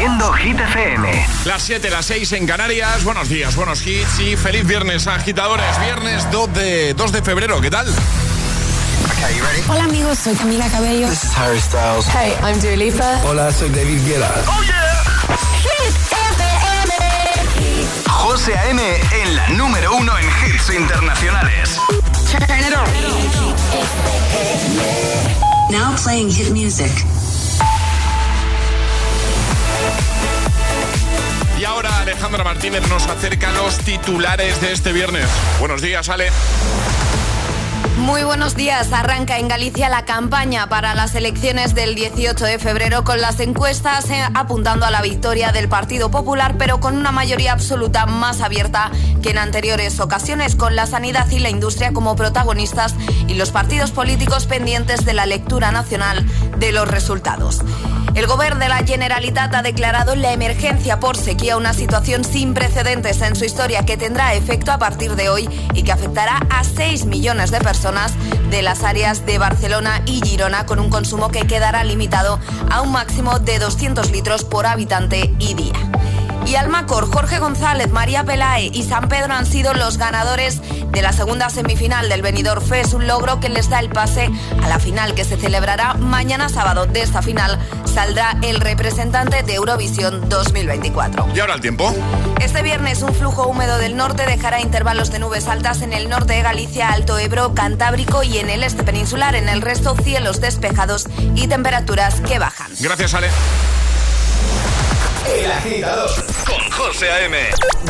haciendo Hit FM. Las 7, las 6 en Canarias. Buenos días, buenos hits y feliz viernes, agitadores. Viernes 2 de, 2 de febrero, ¿qué tal? Hola amigos, soy Camila Cabello. This is Harry Styles. Hey, I'm Dua Lipa. Hola, soy David Guetta. ¡Oh, yeah! Hit FM. José A.M. en la número uno en hits internacionales. Turn it on. Now playing hit music. Y ahora Alejandra Martínez nos acerca los titulares de este viernes. Buenos días, Ale. Muy buenos días. Arranca en Galicia la campaña para las elecciones del 18 de febrero con las encuestas eh, apuntando a la victoria del Partido Popular, pero con una mayoría absoluta más abierta que en anteriores ocasiones, con la sanidad y la industria como protagonistas y los partidos políticos pendientes de la lectura nacional de los resultados. El gobierno de la Generalitat ha declarado la emergencia por sequía, una situación sin precedentes en su historia que tendrá efecto a partir de hoy y que afectará a 6 millones de personas de las áreas de Barcelona y Girona con un consumo que quedará limitado a un máximo de 200 litros por habitante y día. Y Almacor, Jorge González, María Pelae y San Pedro han sido los ganadores de la segunda semifinal del Benidorm Fest, un logro que les da el pase a la final que se celebrará mañana sábado. De esta final saldrá el representante de Eurovisión 2024. ¿Y ahora el tiempo? Este viernes un flujo húmedo del norte dejará intervalos de nubes altas en el norte de Galicia, Alto Ebro, Cantábrico y en el este peninsular. En el resto cielos despejados y temperaturas que bajan. Gracias, Ale. El agitador con José A.M.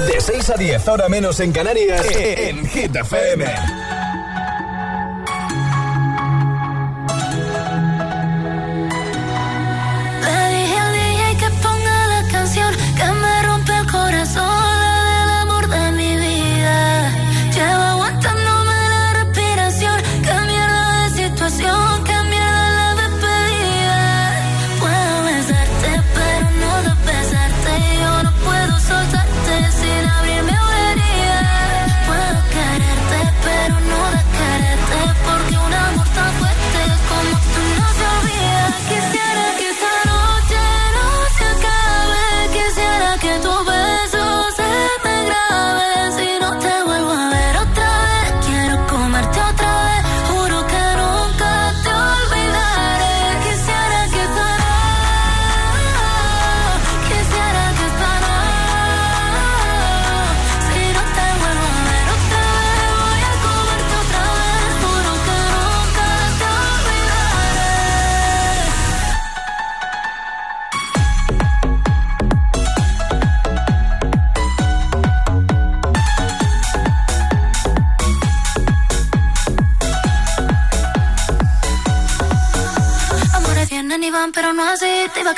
De 6 a 10, ahora menos en Canarias, en Hit FM.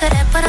Así. Te iba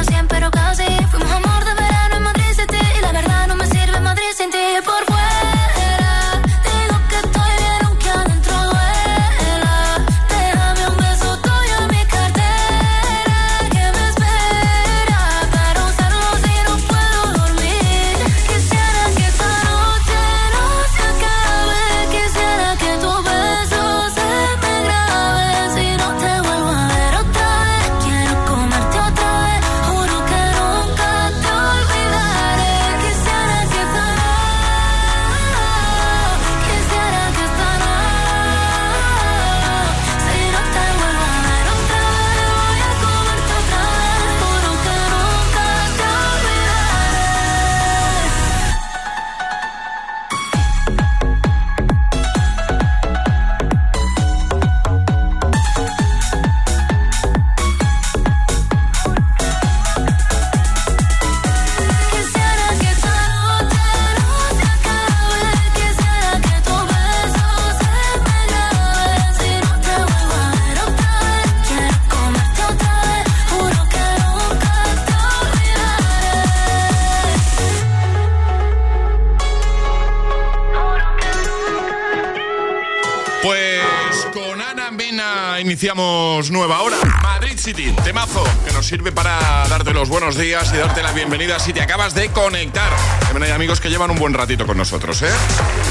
nueva hora. Madrid City, temazo, que nos sirve para darte los buenos días y darte la bienvenida si te acabas de conectar. También hay amigos que llevan un buen ratito con nosotros, ¿eh?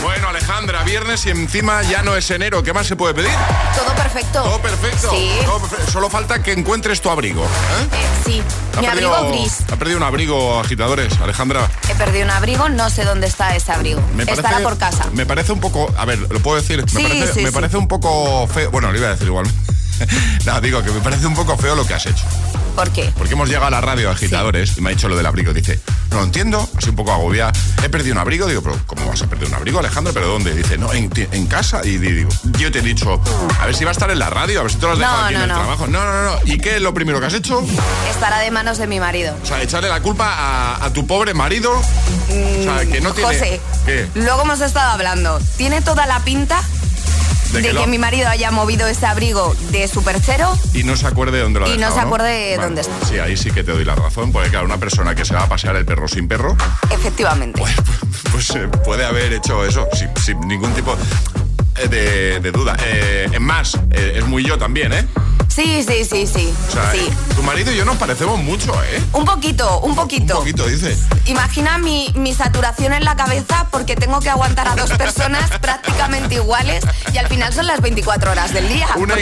Bueno, Alejandra, viernes y encima ya no es enero. ¿Qué más se puede pedir? Todo perfecto. Todo perfecto. Sí. Solo falta que encuentres tu abrigo. ¿eh? Eh, sí, mi abrigo gris. Ha perdido un abrigo, agitadores, Alejandra. He perdido un abrigo, no sé dónde está ese abrigo. Me Estará por casa. Me parece un poco, a ver, lo puedo decir, me, parece, me parece un poco feo. Bueno, lo iba a decir igual. no, digo que me parece un poco feo lo que has hecho. ¿Por qué? Porque hemos llegado a la radio agitadores y me ha dicho lo del abrigo. Dice, no lo entiendo, así un poco agobiada. He perdido un abrigo. Digo, pero ¿cómo vas a perder un abrigo, Alejandro? ¿Pero dónde? Dice, no, en, casa. Y digo, yo te he dicho, a ver si va a estar en la radio, a ver si te lo has dejado aquí en el trabajo. No, no, no. ¿Y qué es lo primero que has hecho? Estará de manos de mi marido. O sea, echarle la culpa a, tu pobre marido. o sea, que no tiene. José, ¿Qué? luego hemos estado hablando. Tiene toda la pinta de, que, mi marido haya movido ese abrigo de su perchero y no se acuerde de dónde lo ha y no se acuerde dónde está. Sí, ahí sí que te doy la razón, porque claro, una persona que se va a pasear el perro sin perro, efectivamente, pues, pues eh, puede haber hecho eso sin, ningún tipo de, duda. Eh, es más, eh, es muy yo también, ¿eh? Sí, sí, sí, sí. tu marido y yo nos parecemos mucho, ¿eh? Un poquito, un poquito. Un poquito, dice. Imagina mi, saturación en la cabeza porque tengo que aguantar a dos personas prácticamente iguales y al final son las 24 horas del día. Una,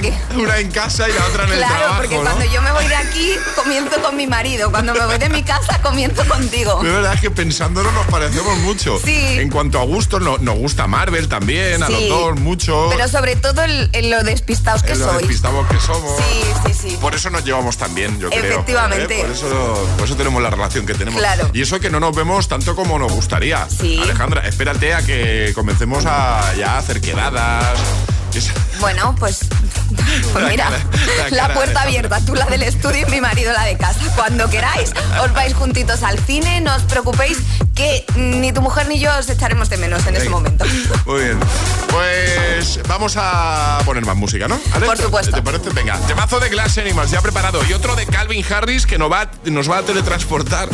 en, casa y la otra en el trabajo. Claro, porque cuando yo me voy de aquí, comienzo con mi marido. Cuando me voy de mi casa, comienzo contigo. De verdad es que pensándolo nos parecemos mucho. Sí. En cuanto a gustos, nos gusta Marvel también, a los dos mucho. Pero sobre todo en, lo despistados que en soy. Lo despistados que somos. Sí, sí, sí. Por eso nos llevamos tan bien, yo creo. Efectivamente. ¿eh? Por, eso, por eso tenemos la relación que tenemos. Claro. Y eso que no nos vemos tanto como nos gustaría. Sí. Alejandra, espérate a que comencemos a ya hacer quedadas. Bueno, pues, pues mira, la, puerta abierta, tú la del estudio y mi marido la de casa. Cuando queráis, os vais juntitos al cine, no os preocupéis que ni tu mujer ni yo os echaremos de menos en ese momento. Muy bien. Pues vamos a poner más música, ¿no? Por supuesto. ¿Te parece? Venga, temazo de Glass Animals ya preparado y otro de Calvin Harris que nos va, nos va a teletransportar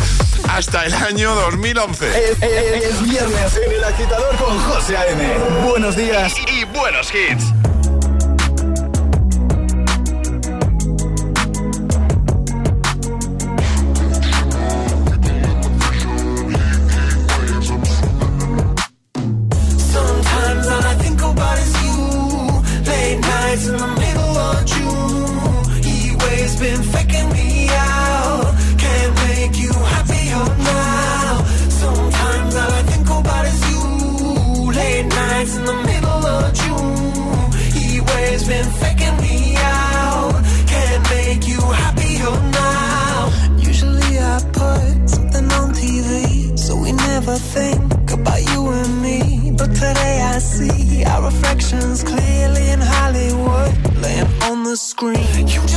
hasta el año 2011. Es, viernes en el agitador con José A.M. Buenos días y buenos hits. In the middle of June. He waves been faking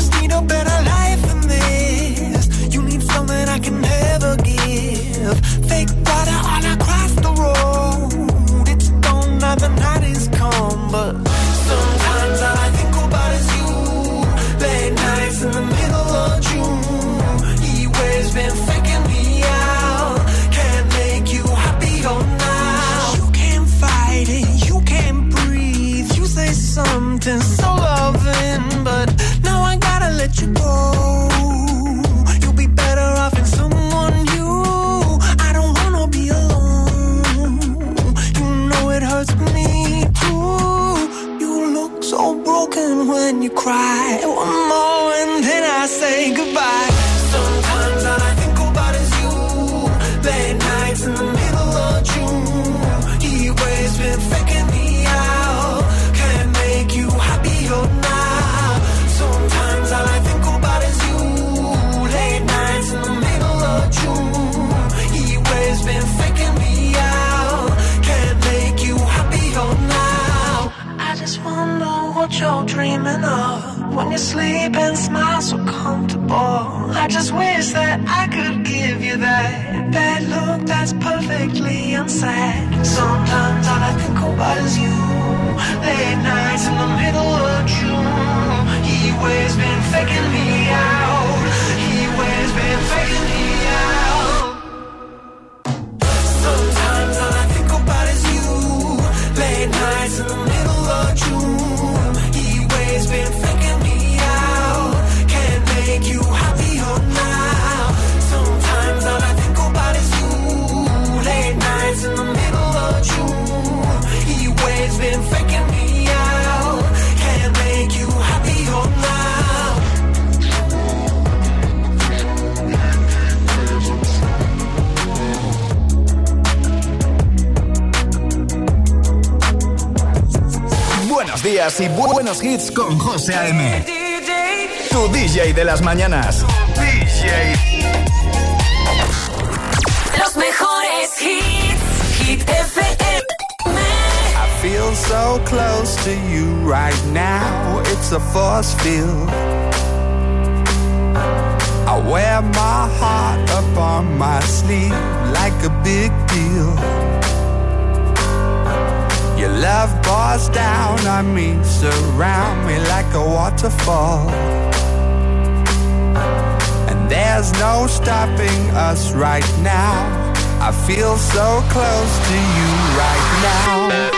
hits con José A.M. Tu DJ de las mañanas. DJ. Los mejores hits. Hit FM. I feel so close to you right now. It's a force field. I wear my heart up on my sleeve like a big deal. Love pours down on me, surround me like a waterfall. And there's no stopping us right now. I feel so close to you right now.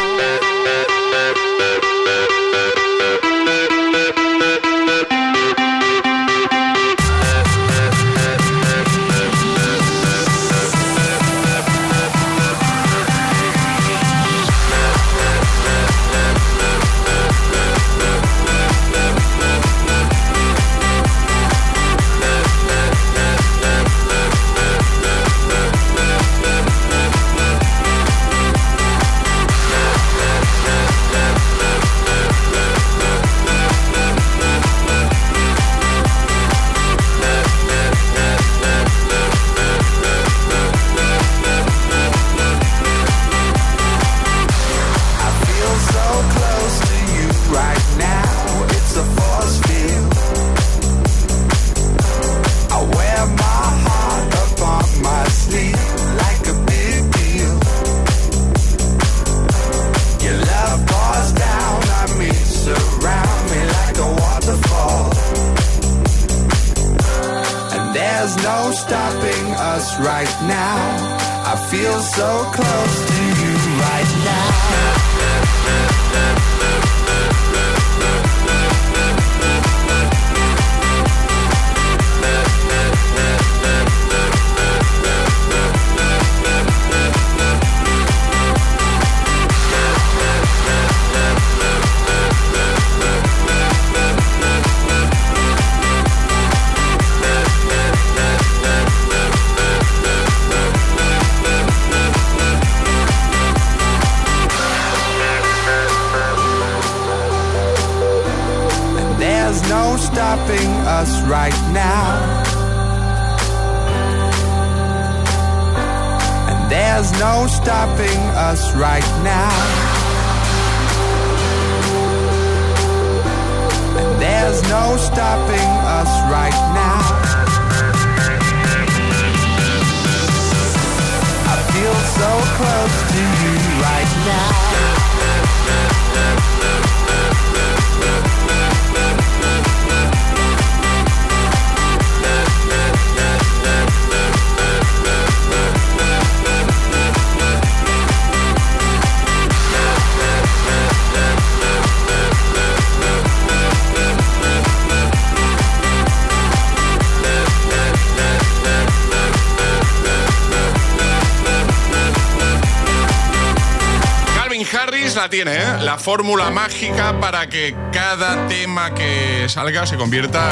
Tiene, ¿eh? La fórmula mágica para que cada tema que salga se convierta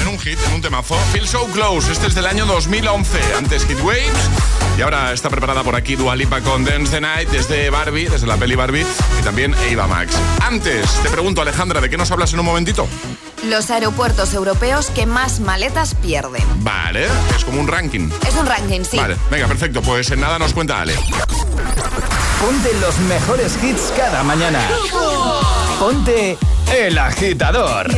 en, un hit, en un temazo. Feel So Close, este es del año 2011. Antes Hit Waves. Y ahora está preparada por aquí Dualipa con Dance the Night desde Barbie, desde la peli Barbie y también Eva Max. Antes, te pregunto, Alejandra, ¿de qué nos hablas en un momentito? Los aeropuertos europeos que más maletas pierden. Vale, es como un ranking. Es un ranking, sí. Vale, venga, perfecto. Pues en nada nos cuenta Ale. Ponte los mejores hits cada mañana. Ponte El Agitador.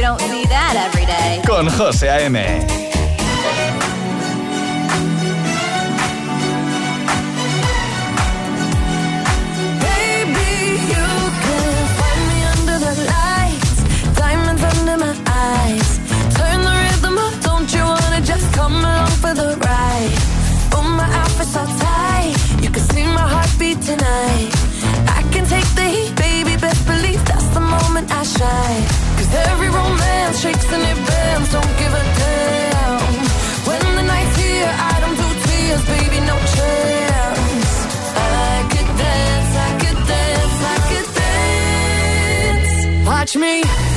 Con José A.M. tonight. I can take the heat, baby, best believe that's the moment I shine. Cause every romance shakes and it bends, don't give a damn. When the night's here, I don't do tears, baby, no chance. I could dance, I could dance, I could dance. Watch me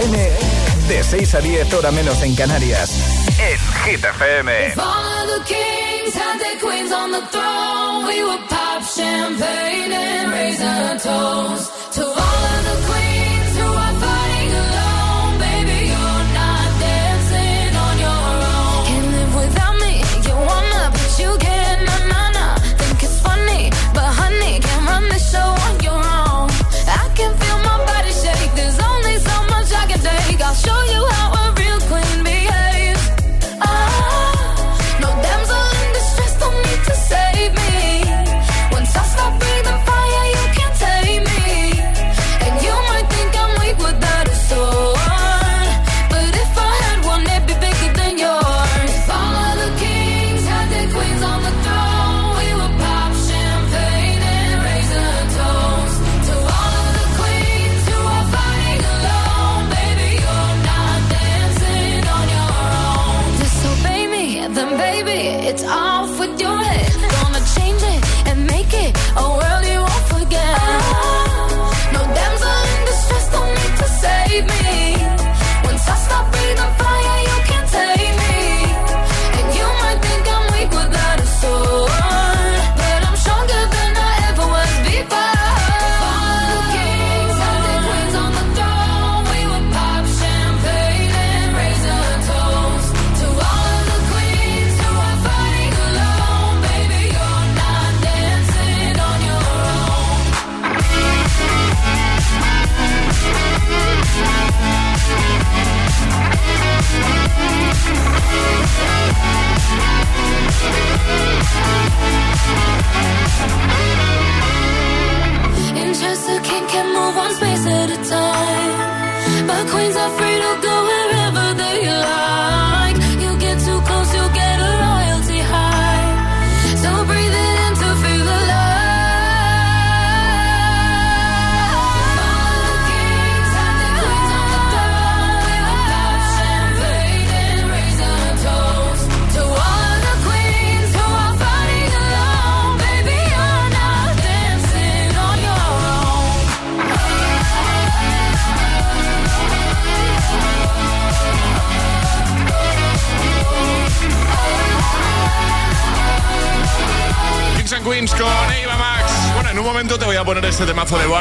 A.M. De 6 a 10 hora menos en Canarias. En Hit FM. Champagne and to all of the queens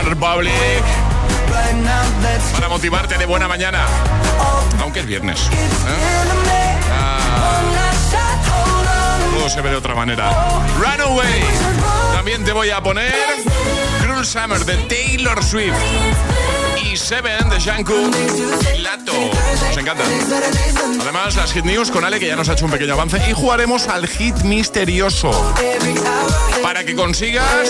Republic para motivarte de buena mañana. Aunque es viernes. ¿eh? Ah, todo se ve de otra manera. Runaway. También te voy a poner Cruel Summer de Taylor Swift. Y Seven de Jungkook Lato. Nos encanta. Las Hit News con Ale, que ya nos ha hecho un pequeño avance. Y jugaremos al Hit Misterioso. Para que consigas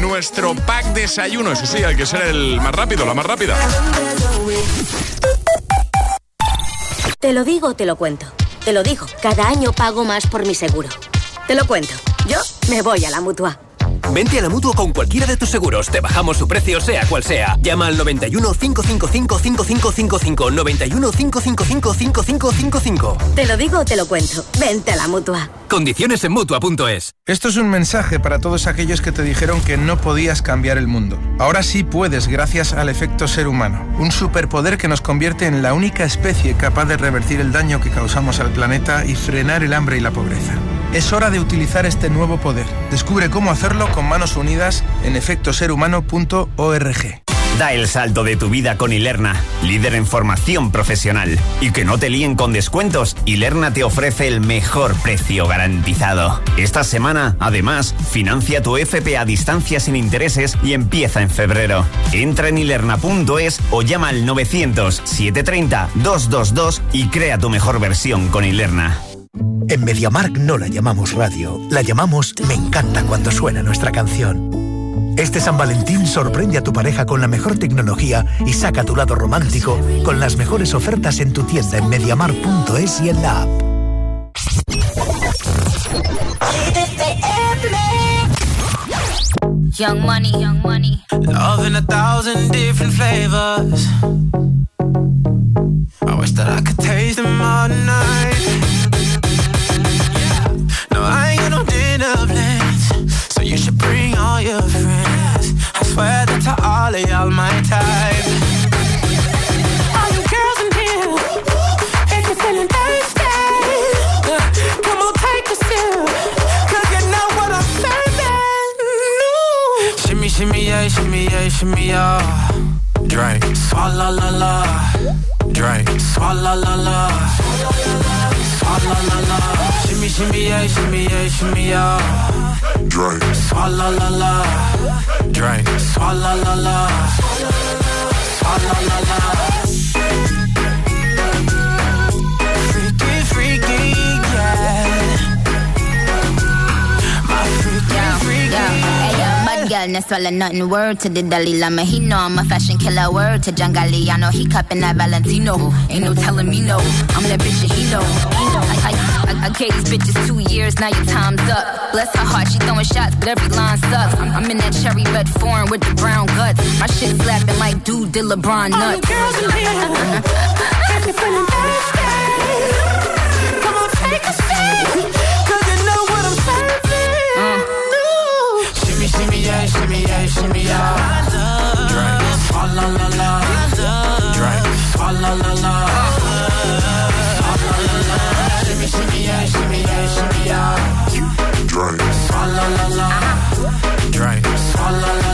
nuestro pack desayuno. Eso sí, hay que ser el más rápido, la más rápida. Te lo digo, te lo cuento. Te lo digo, cada año pago más por mi seguro. Te lo cuento. Yo me voy a la mutua. Vente a la mutua con cualquiera de tus seguros. Te bajamos su precio, sea cual sea. Llama al 91 555 5555. 91 555 5555. Te lo digo, o te lo cuento. Vente a la mutua. Condiciones en mutua.es. Esto es un mensaje para todos aquellos que te dijeron que no podías cambiar el mundo. Ahora sí puedes gracias al efecto ser humano, un superpoder que nos convierte en la única especie capaz de revertir el daño que causamos al planeta y frenar el hambre y la pobreza. Es hora de utilizar este nuevo poder. Descubre cómo hacerlo con manos unidas en efectoserhumano.org. Da el salto de tu vida con Ilerna, líder en formación profesional. Y que no te líen con descuentos, Ilerna te ofrece el mejor precio garantizado. Esta semana, además, financia tu FP a distancia sin intereses y empieza en febrero. Entra en ilerna.es o llama al 900-730-222 y crea tu mejor versión con Ilerna. En MediaMark no la llamamos radio, la llamamos Me encanta cuando suena nuestra canción. Este San Valentín sorprende a tu pareja con la mejor tecnología y saca tu lado romántico con las mejores ofertas en tu tienda en mediamar.es y en la app. Young money, young money. Love in a thousand different flavors. I wish that I could taste them all night. Bring all your friends. I swear that to all of y'all my type. All you girls in here, if you're feeling thirsty, come on take a sip, cause you know what I'm serving. Shimmy, shimmy, yeah, shimmy, yeah, shimmy, yeah. Drink, swalla la la. Drink, swalla la la. Swalla la la. Shimmy, shimmy, yeah, shimmy, yeah, shimmy, yeah. Drink. Swalla la la. Drink. Swalla la la. Swalla la la. Freaky, freaky, yeah. My freaky, freaky. Hey, yo, bad girl, no swallow nothing. Word to the Dalai Lama. He know I'm a fashion killer. Word to John Galliano. He cupping that Valentino. Ain't no telling me no. I'm that bitch that he know. He know. I, gave these bitches two years, now your time's up. Bless her heart, she throwing shots, but every line sucks. I'm, I'm in that cherry red foreign with the brown guts. My shit slapping like dude did LeBron nuts. All the girls in here, if you're feeling thirsty, come on, take a sip, cause you know what I'm serving. Uh. No. Shimmy, shimmy, yeah, shimmy, yeah, shimmy, yeah. Drink. la la la. Drink. la la la. Shimmy yeah, shimmy yeah. Drink. Swalla la la. Drink. Swalla la la.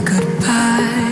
This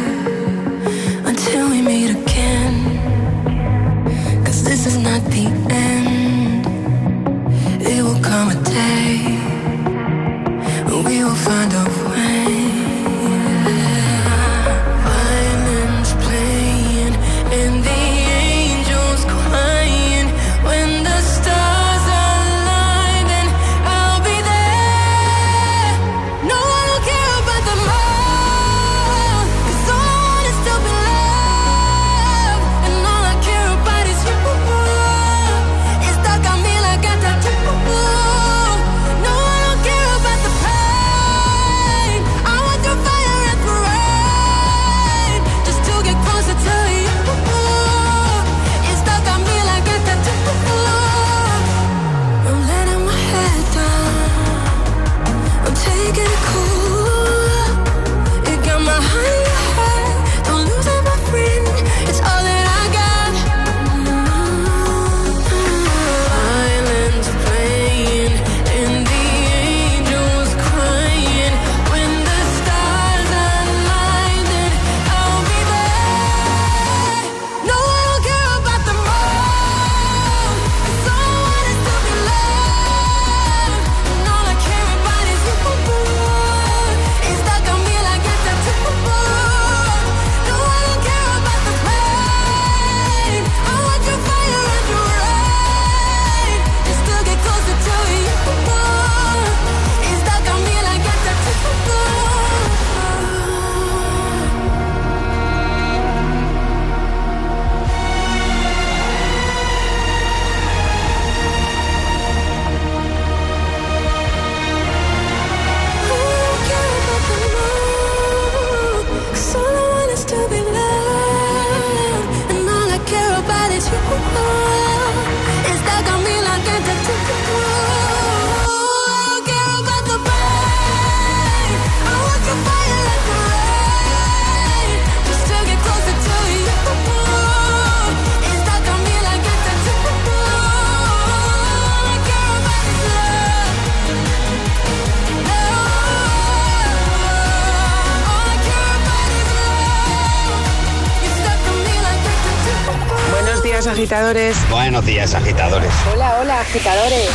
agitadores. Buenos días, agitadores. Hola, hola, agitadores.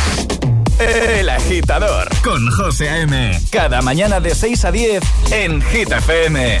El agitador con José A.M. Cada mañana de 6 a 10 en Hit FM.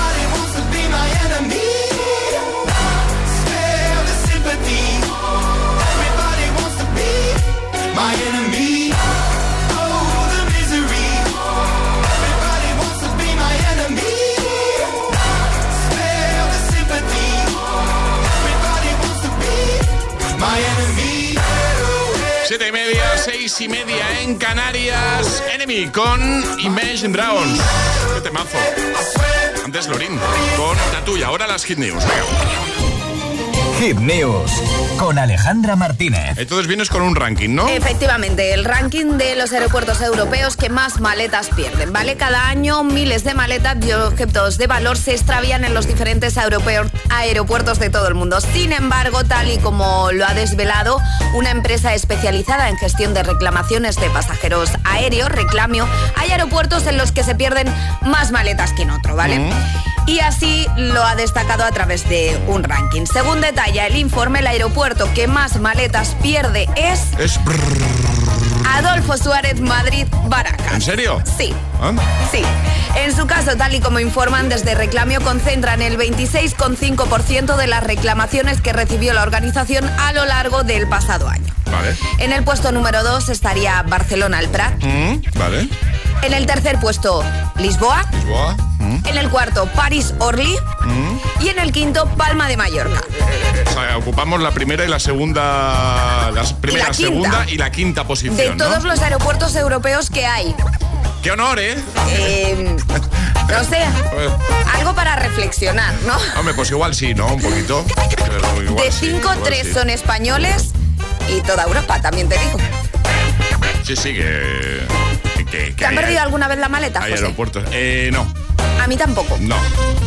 seis y media en Canarias. Enemy con Imagine Dragons. Qué temazo. Antes Lorin con la tuya. Ahora las Hit News. Hit News con Alejandra Martínez. Entonces vienes con un ranking, ¿no? Efectivamente, el ranking de los aeropuertos europeos que más maletas pierden, ¿vale? Cada año miles de maletas y objetos de valor se extravían en los diferentes aeropuertos de todo el mundo. Sin embargo, tal y como lo ha desvelado una empresa especializada en gestión de reclamaciones de pasajeros aéreos, Reclamio, hay aeropuertos en los que se pierden más maletas que en otro, ¿vale? Y así lo ha destacado a través de un ranking. Según detalla el informe, el aeropuerto que más maletas pierde es Es. Adolfo Suárez Madrid Baracas. ¿En serio? Sí. ¿Ah? Sí. En su caso, tal y como informan desde Reclamio, concentran el 26,5% de las reclamaciones que recibió la organización a lo largo del pasado año. Vale. En el puesto número 2 estaría Barcelona el Prat. Mm, vale. En el tercer puesto, Lisboa. Lisboa. Mm, En el cuarto, París Orly. mm. Y en el quinto, Palma de Mallorca. O sea, ocupamos la primera y la segunda. La segunda y la quinta posición. De ¿no? todos los aeropuertos europeos que hay. ¡Qué honor, eh! Eh, no sé, algo para reflexionar, ¿no? Hombre, pues igual sí, ¿no? Un poquito. Igual De sí, 5, igual 3 sí. son españoles y toda Europa, también te digo. Sí, sí, que. ¿Te han hay- perdido alguna vez la maleta, Hay José? aeropuertos. Eh, no, A mí tampoco. no.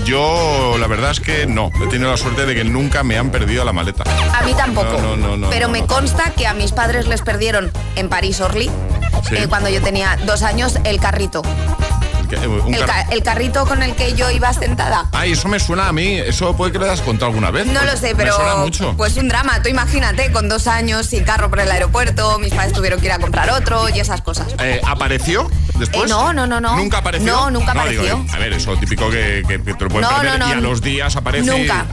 Yo, la verdad es que no. He tenido la suerte de que nunca me han perdido la maleta. A mí tampoco. No, no, no, Pero me consta que a mis padres les perdieron en París Orly, Sí. eh, cuando yo tenía dos años, el carrito. Eh, un El, car- ca- el carrito con el que yo iba sentada. Ay, eso me suena a mí. Eso puede que lo hayas contado alguna vez. No lo sé, pero Me suena mucho. pues un drama. Tú imagínate, con dos años, sin carro por el aeropuerto, mis padres tuvieron que ir a comprar otro y esas cosas. Eh, ¿Apareció después? Eh, no, no, no, no. ¿Nunca apareció? No, nunca digo, apareció. a ver, eso típico que, que- que te lo pueden No, perder no, no. y a los días aparece y- Nunca.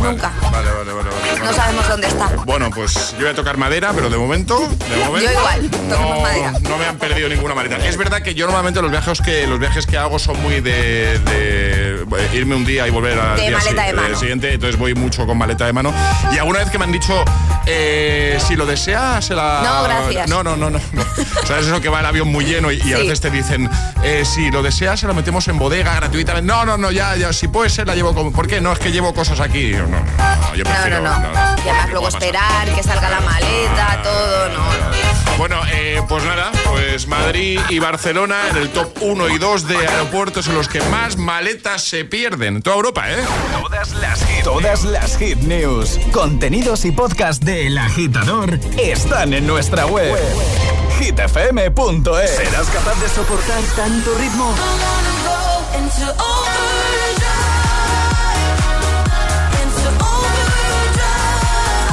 Nunca. Vale, vale, vale. vale. No sabemos dónde está. Bueno, pues yo voy a tocar madera, pero de momento, de momento yo igual, no, madera. no me han perdido ninguna maleta. Es verdad que yo normalmente los viajes que los viajes que hago son muy de, de irme un día y volver al de día maleta de mano. siguiente, entonces voy mucho con maleta de mano. Y alguna vez que me han dicho, eh, si lo desea, se la... No, gracias. No, no, no, no. no. ¿Sabes eso que va el avión muy lleno y, y a veces te dicen, eh, si lo desea, se lo metemos en bodega gratuitamente. No, no, no, ya, ya, si puede ser, la llevo como... ¿Por qué? No, es que llevo cosas aquí. No, no, no, yo No, prefiero... no, no. Y además luego esperar que salga la maleta, todo, no. Bueno, eh, pues nada, pues Madrid y Barcelona en el top 1 y 2 de aeropuertos en los que más maletas se pierden. En toda Europa, ¿eh? Todas las hit, todas las hit news, contenidos y podcast de El Agitador están en nuestra web. hitfm.es. ¿Serás capaz de soportar tanto ritmo?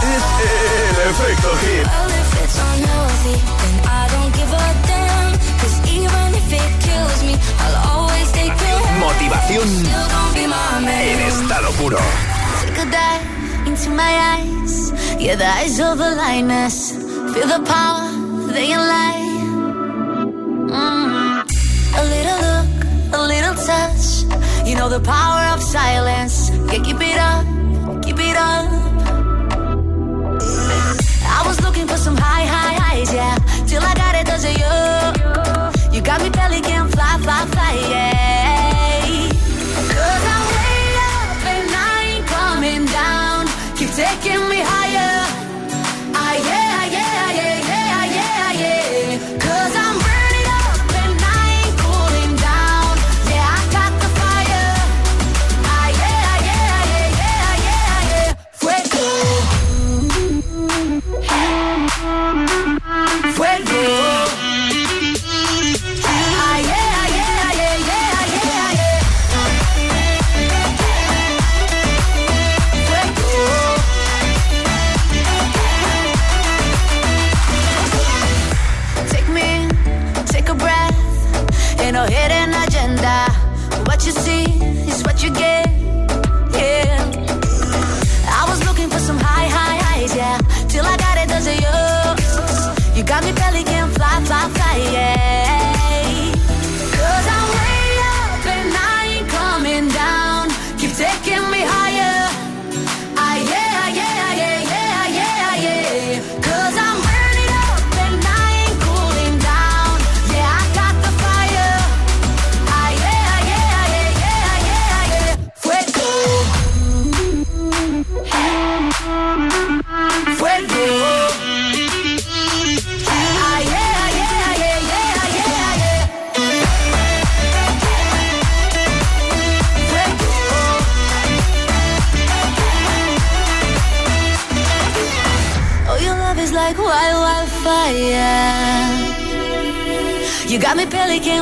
Es el efecto hit. Motivación en estado puro. Take a dive into my eyes. Yeah, the eyes of the lioness. Feel the power, they lie. Mm. A little look, a little touch. You know the power of silence. Yeah, keep it up, keep it up. Was looking for some high, high highs, yeah. Till I got it, does it you? You got me belly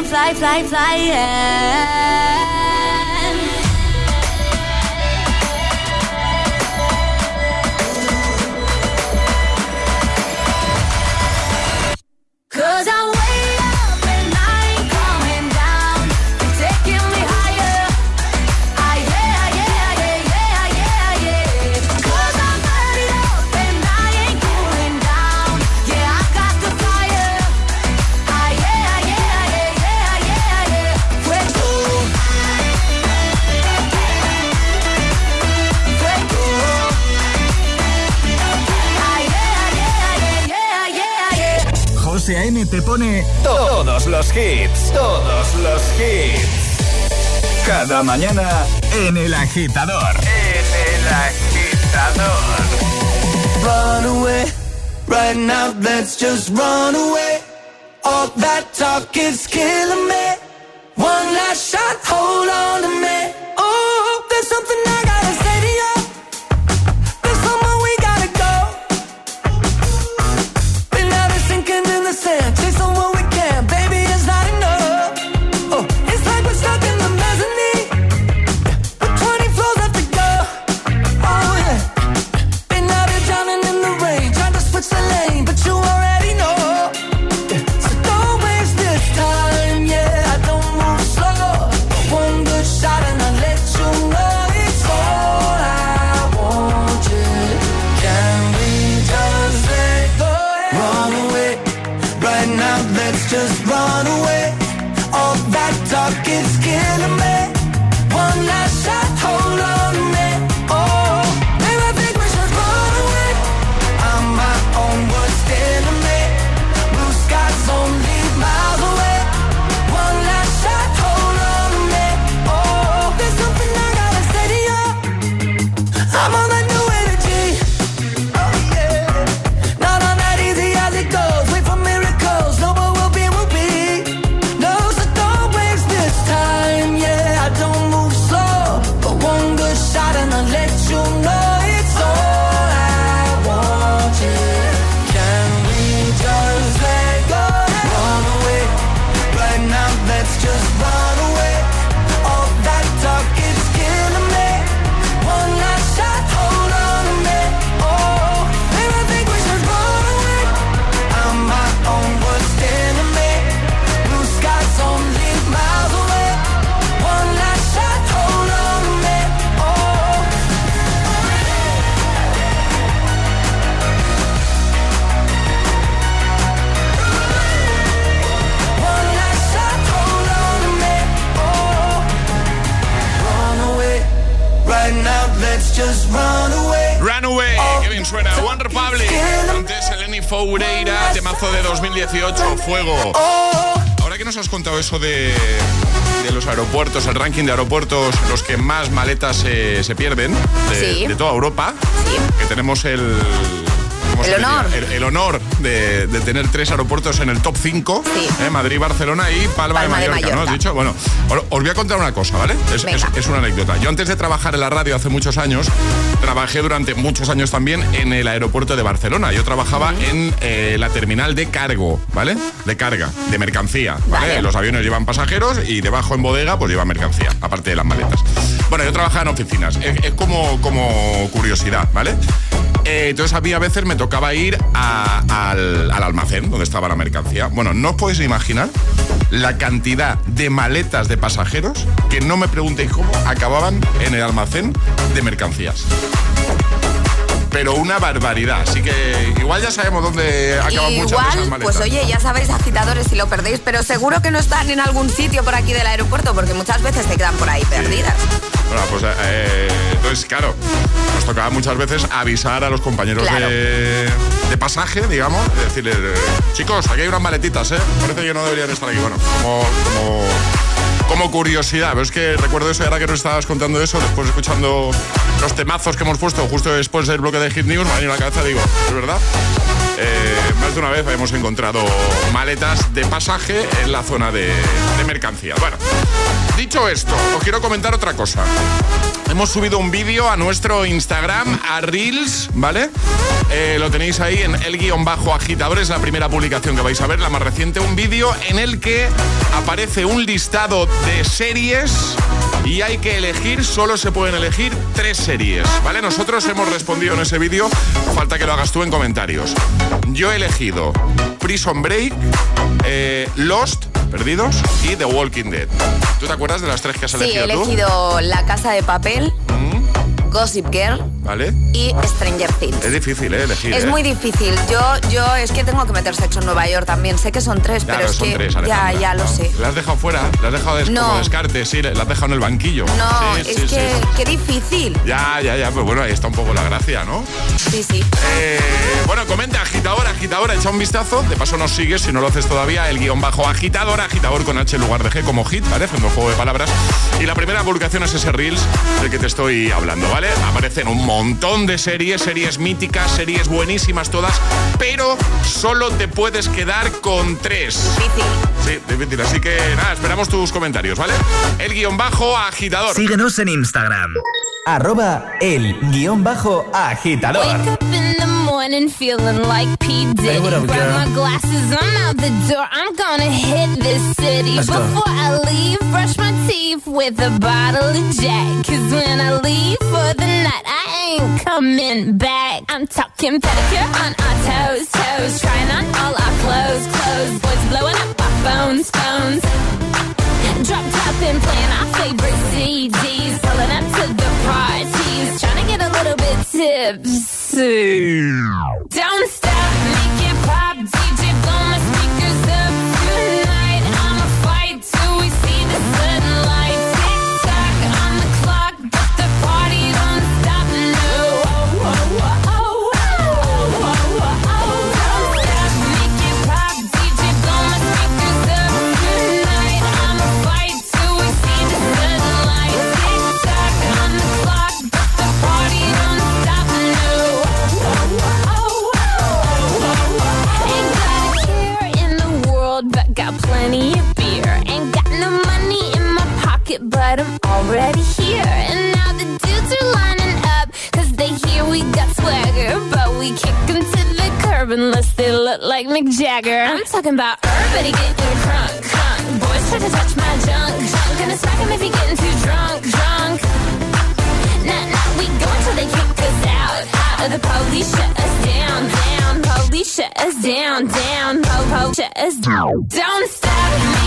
fly, fly, fly, yeah. Mañana en El Agitador. En El Agitador. Run away, right now, let's just run away. All that talk is killing me. One last shot, hold on to me. Eso de, de los aeropuertos, el ranking de aeropuertos, los que más maletas se pierden de, de toda Europa, que tenemos el el honor. El, honor de, tener tres aeropuertos en el top 5. ¿eh? Madrid, Barcelona y Palma, de, Mallorca, ¿no? dicho? Bueno, os voy a contar una cosa, ¿vale? Es, una anécdota. Yo antes de trabajar en la radio hace muchos años, trabajé durante muchos años también en el aeropuerto de Barcelona. Yo trabajaba en eh, la terminal de cargo, ¿vale? De carga, de mercancía, ¿vale? Los aviones llevan pasajeros y debajo en bodega pues llevan mercancía, aparte de las maletas. Bueno, yo trabajaba en oficinas. Es, como, como curiosidad, ¿vale? Eh, entonces a mí a veces me tocaba ir al, almacén donde estaba la mercancía. Bueno, no os podéis imaginar la cantidad de maletas de pasajeros que no me preguntéis cómo acababan en el almacén de mercancías pero una barbaridad. Así que igual ya sabemos dónde acaban muchas de esas maletas. Pues oye, ya sabéis, agitadores, si lo perdéis, pero seguro que no están en algún sitio por aquí del aeropuerto, porque muchas veces se quedan por ahí perdidas. Bueno, pues eh, entonces, claro, nos tocaba muchas veces avisar a los compañeros de, pasaje, digamos, decirles, eh, chicos, aquí hay unas maletitas, ¿eh? Parece que no deberían estar aquí. Bueno, como, como curiosidad, pero es que recuerdo eso, ahora que nos estabas contando eso, después escuchando los temazos que hemos puesto justo después del bloque de Hit News, me ha venido a la cabeza, digo, ¿es verdad? Eh, más de una vez hemos encontrado maletas de pasaje en la zona de, de mercancía. Bueno, dicho esto, os quiero comentar otra cosa. Hemos subido un vídeo a nuestro Instagram, a Reels, ¿vale? Eh, lo tenéis ahí en el guion bajo agitador, es la primera publicación que vais a ver, la más reciente, un vídeo en el que aparece un listado de series y hay que elegir, solo se pueden elegir tres series, ¿vale? Nosotros hemos respondido en ese vídeo, falta que lo hagas tú en comentarios. Yo he elegido Prison Break, eh, Lost, Perdidos y The Walking Dead. ¿Tú te acuerdas de las tres que has elegido? Sí, he elegido La Casa de Papel, mm. Gossip Girl ¿Vale? Y Stranger Things. Es difícil, ¿eh? Elegir. Es ¿eh? muy difícil. Yo, yo es que tengo que meter sexo en Nueva York también. Sé que son tres, pero es son que. Tres, ya, ya lo sé. ¿La has dejado fuera? ¿La has dejado como descarte? Sí, la has dejado en el banquillo. No, es que. Qué difícil. Ya, ya, ya. Pues bueno, ahí está un poco la gracia, ¿no? Sí, sí. Eh, bueno, comenta, agitador, agitador, echa un vistazo. De paso nos sigues, si no lo haces todavía, el guion bajo agitador, agitador con H en lugar de G como hit, ¿vale? Haciendo juego de palabras. Y la primera publicación es ese Reels del que te estoy hablando, ¿vale? Aparecen un montón de series, series míticas, series buenísimas todas, pero solo te puedes quedar con tres. Difícil. Sí, difícil. Así que nada, esperamos tus comentarios, ¿vale? El guion bajo agitador. Síguenos en Instagram. Arroba el guion bajo agitador. Morning feeling like P. Diddy. Hey, what up, Grab girl? my glasses, I'm out the door. I'm gonna hit this city. Let's Before go. I leave, brush my teeth with a bottle of Jack. Cause when I leave for the night, I ain't coming back. I'm talking pedicure on our toes, toes. Trying on all our clothes, clothes. Boys blowing up our phones, phones. Drop top and playing our favorite CDs. Pulling up to the parties. Trying to get little bit tipsy. Don't stop, make it pop, already here. And now the dudes are lining up, cause they hear we got swagger. But we kick them to the curb unless they look like Mick Jagger. I'm talking about everybody getting crunk, crunk. Boys try to touch my junk, junk. Gonna smack him if he getting too drunk, drunk. Nah, nah, we go until they kick us out. Out the police shut us down, down. Police shut us down, down. Po, po, shut us down. Don't stop,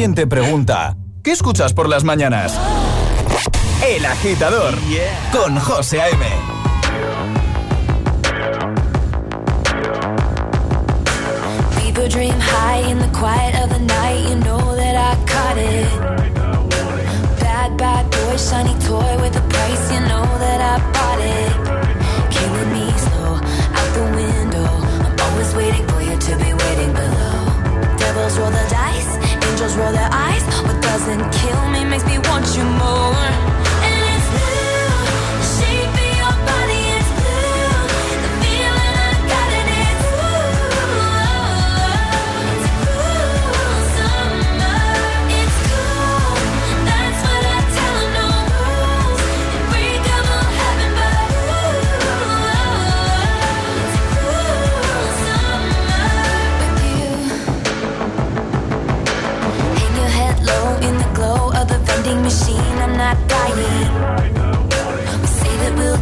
Si alguien te pregunta, ¿qué escuchas por las mañanas? El agitador con José A.M. People dream high in the quiet of the night. You know that I caught it. Bad, bad boy, shiny toy with a price. You know that I doesn't kill me makes me want you more.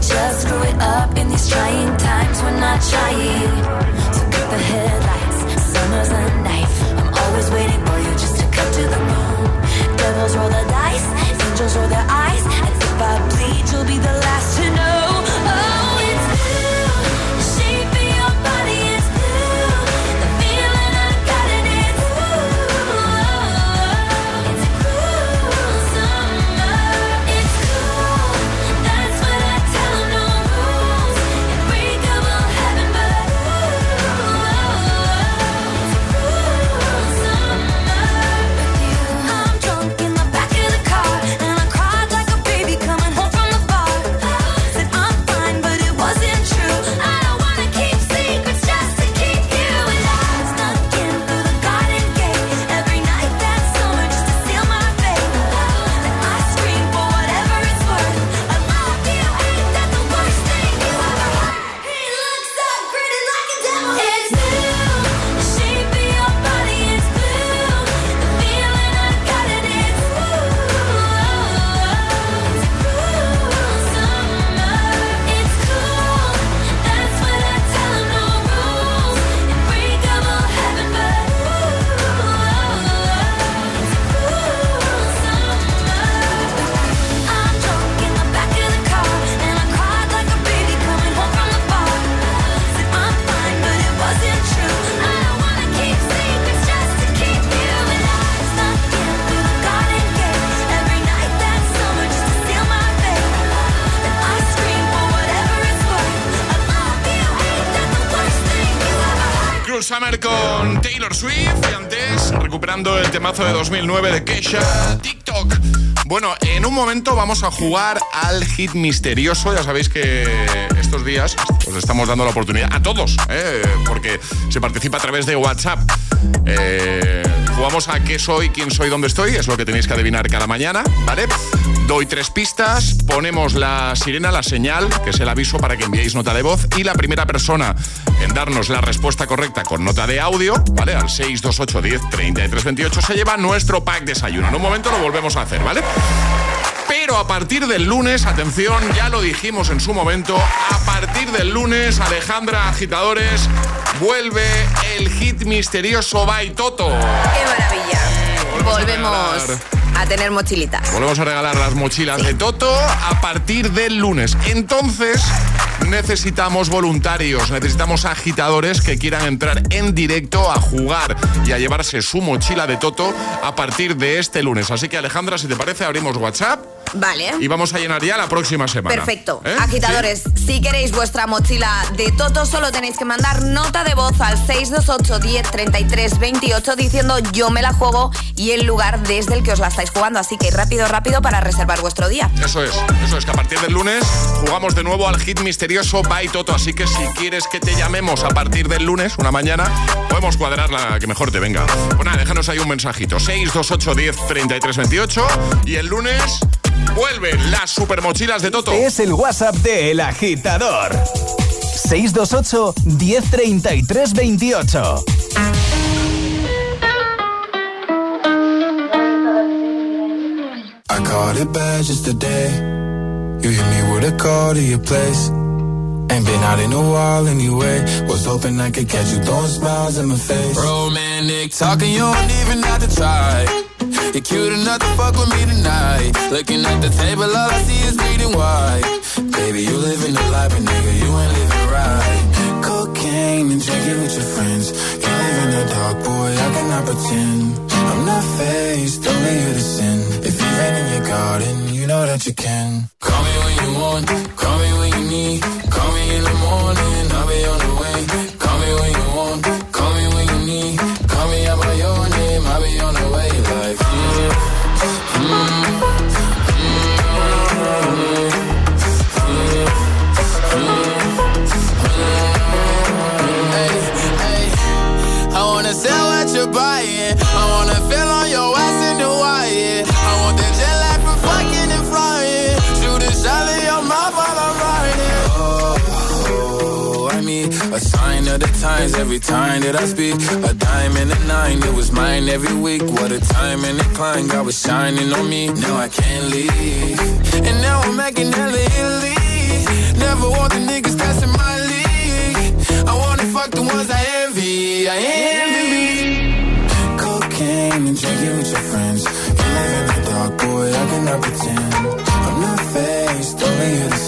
Just screw it up in these trying times. We're not trying. So cut the headlights. Summer's a knife. I'm always waiting for you just to cut to the bone. Devils roll the dice. Angels roll their eyes. And if I bleed, you'll be the 2009 de Kesha, TikTok. Bueno, en un momento vamos a jugar al hit misterioso. Ya sabéis que estos días os estamos dando la oportunidad a todos, ¿eh? porque se participa a través de WhatsApp. Eh, jugamos a qué soy, quién soy, dónde estoy, es lo que tenéis que adivinar cada mañana, ¿vale? Doy tres pistas, ponemos la sirena, la señal, que es el aviso para que enviéis nota de voz, y la primera persona en darnos la respuesta correcta con nota de audio, ¿vale? Al 628 10 33 28 se lleva nuestro pack desayuno. En un momento lo volvemos a hacer, ¿vale? Pero a partir del lunes, atención, ya lo dijimos en su momento, a partir del lunes, Alejandra Agitadores, vuelve el hit misterioso by Toto. ¡Qué maravilla! volvemos a tener mochilitas. Volvemos a regalar las mochilas de Toto a partir del lunes. Entonces, necesitamos voluntarios, necesitamos agitadores que quieran entrar en directo a jugar y a llevarse su mochila de Toto a partir de este lunes. Así que Alejandra, si te parece, abrimos WhatsApp Vale. Y vamos a llenar ya la próxima semana. Perfecto. ¿Eh? Agitadores, si queréis vuestra mochila de Toto, solo tenéis que mandar nota de voz al 628 10 33 28 diciendo yo me la juego y el lugar desde el que os la estáis jugando. Así que rápido, rápido para reservar vuestro día. Eso es, eso es que a partir del lunes jugamos de nuevo al hit misterioso by Toto. Así que si quieres que te llamemos a partir del lunes, una mañana, podemos cuadrar la que mejor te venga. Bueno, déjanos ahí un mensajito. 628 10 33 28 y el lunes vuelven las super mochilas de Toto. Es el WhatsApp de El Agitador. 628 1033 28. I caught it bad just today. You hit me with a call to your place. Ain't been out in a while anyway. Was hoping I could catch you throwing smiles in my face. Romantic talking, you don't even have to try. You're cute enough to fuck with me tonight. Looking at the table, all I see is bleeding white. Baby, you living the life, but nigga, you ain't living right. Cocaine and drinking with your friends. You live in the dark, boy, I cannot pretend. I'm not faced, only you to sin. If you rain in your garden, you know that you can. Call me when you want, call me when you need. Call me in the morning, I'll be on the the times every time that I speak. A diamond and a nine, it was mine every week. What a time and a climb, God was shining on me. Now I can't leave. And now I'm making hella Italy. Never want the niggas that's my league. I wanna fuck the ones I envy. I envy. Cocaine and drinking with your friends. You live in the dark, boy, I cannot pretend. I'm not faced, only you to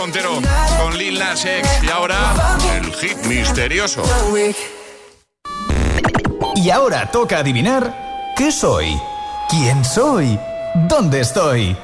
Con Lil Nas y ahora el hit misterioso. Y ahora toca adivinar qué soy, quién soy, dónde estoy.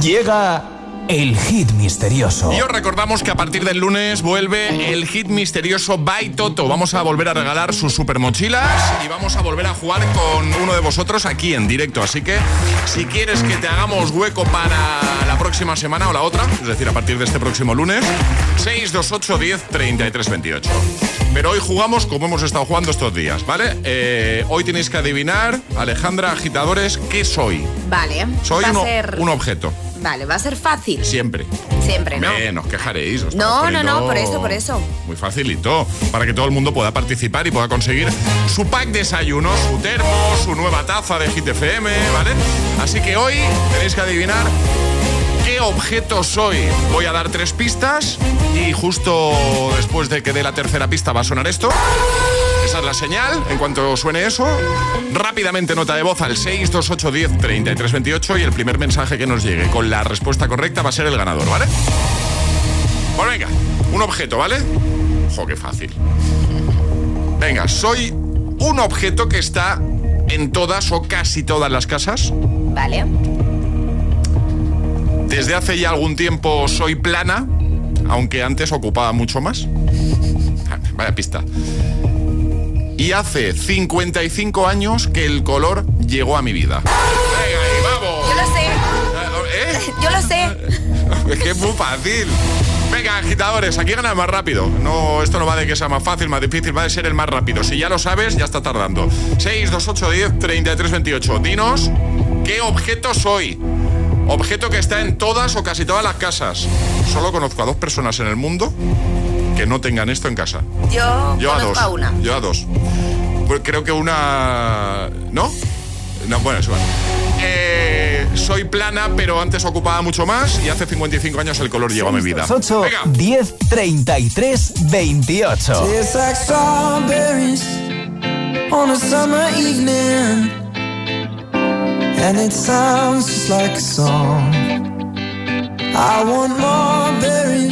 Llega el hit misterioso. Y os recordamos que a partir del lunes vuelve el hit misterioso by Toto. Vamos a volver a regalar sus super mochilas y vamos a volver a jugar con uno de vosotros aquí en directo. Así que si quieres que te hagamos hueco para la próxima semana o la otra, es decir, a partir de este próximo lunes, 628 10 33 28. Pero hoy jugamos como hemos estado jugando estos días, ¿vale? Eh, hoy tenéis que adivinar, Alejandra, agitadores, ¿qué soy? Vale. Soy va uno- a ser... un objeto, Vale, va a ser fácil. siempre. Siempre, ¿no? No os quejaréis. os No, no, no, por eso, por eso. Muy facilito, para que todo el mundo pueda participar y pueda conseguir su pack desayuno, su termo, su nueva taza de Hit FM, ¿vale? Así que hoy tenéis que adivinar qué objeto soy. Voy a dar tres pistas y justo después de que dé la tercera pista va a sonar esto. Esa es la señal. En cuanto suene eso, rápidamente nota de voz al 62810 3328 y el primer mensaje que nos llegue con la respuesta correcta va a ser el ganador, ¿vale? Pues venga, un objeto, ¿vale? Ojo, qué fácil. Venga, soy un objeto que está en todas o casi todas las casas. Vale. Desde hace ya algún tiempo soy plana, aunque antes ocupaba mucho más. Vaya pista. Y hace 55 años que el color llegó a mi vida. Venga, ahí, vamos. Yo lo sé. ¿Eh? Yo lo sé. Es que es muy fácil. Venga, agitadores, aquí gana el más rápido. No, esto no va de que sea más fácil, más difícil, va de ser el más rápido. Si ya lo sabes, ya está tardando. 6, 2, 8, 10, 33, 28. Dinos, ¿qué objeto soy? Objeto que está en todas o casi todas las casas. Solo conozco a dos personas en el mundo que no tengan esto en casa. Yo, Yo a dos. a una. Yo a dos. Pues creo que una. ¿No? No, bueno, es igual. Eh, soy plana, pero antes ocupaba mucho más y hace 55 años el color llegó a mi vida. 8, 10, 33, 28. Tastes like strawberries on a summer evening. And it sounds just like a song. I want more berries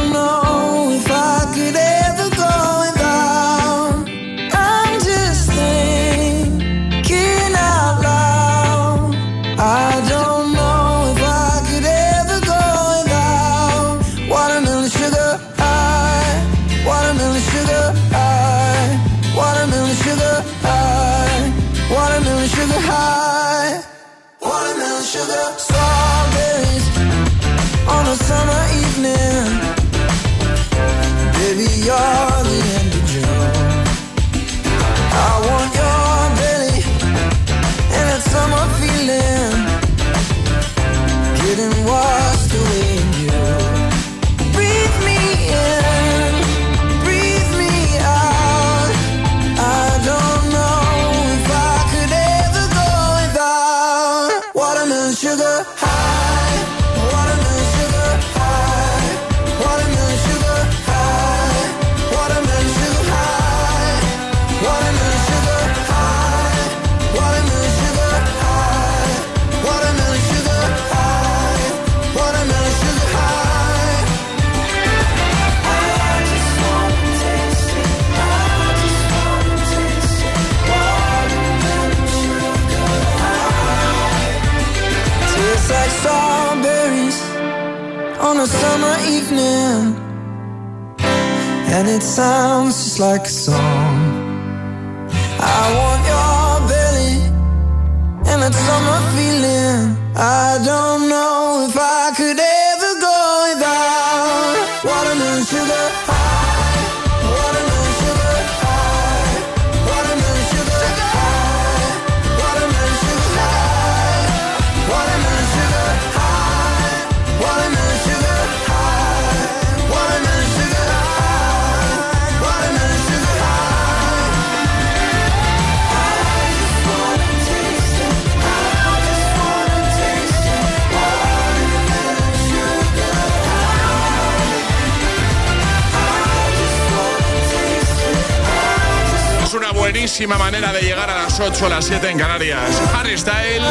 8 a las 7 en Canarias. Harry Styles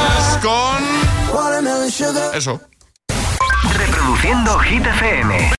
con... Eso.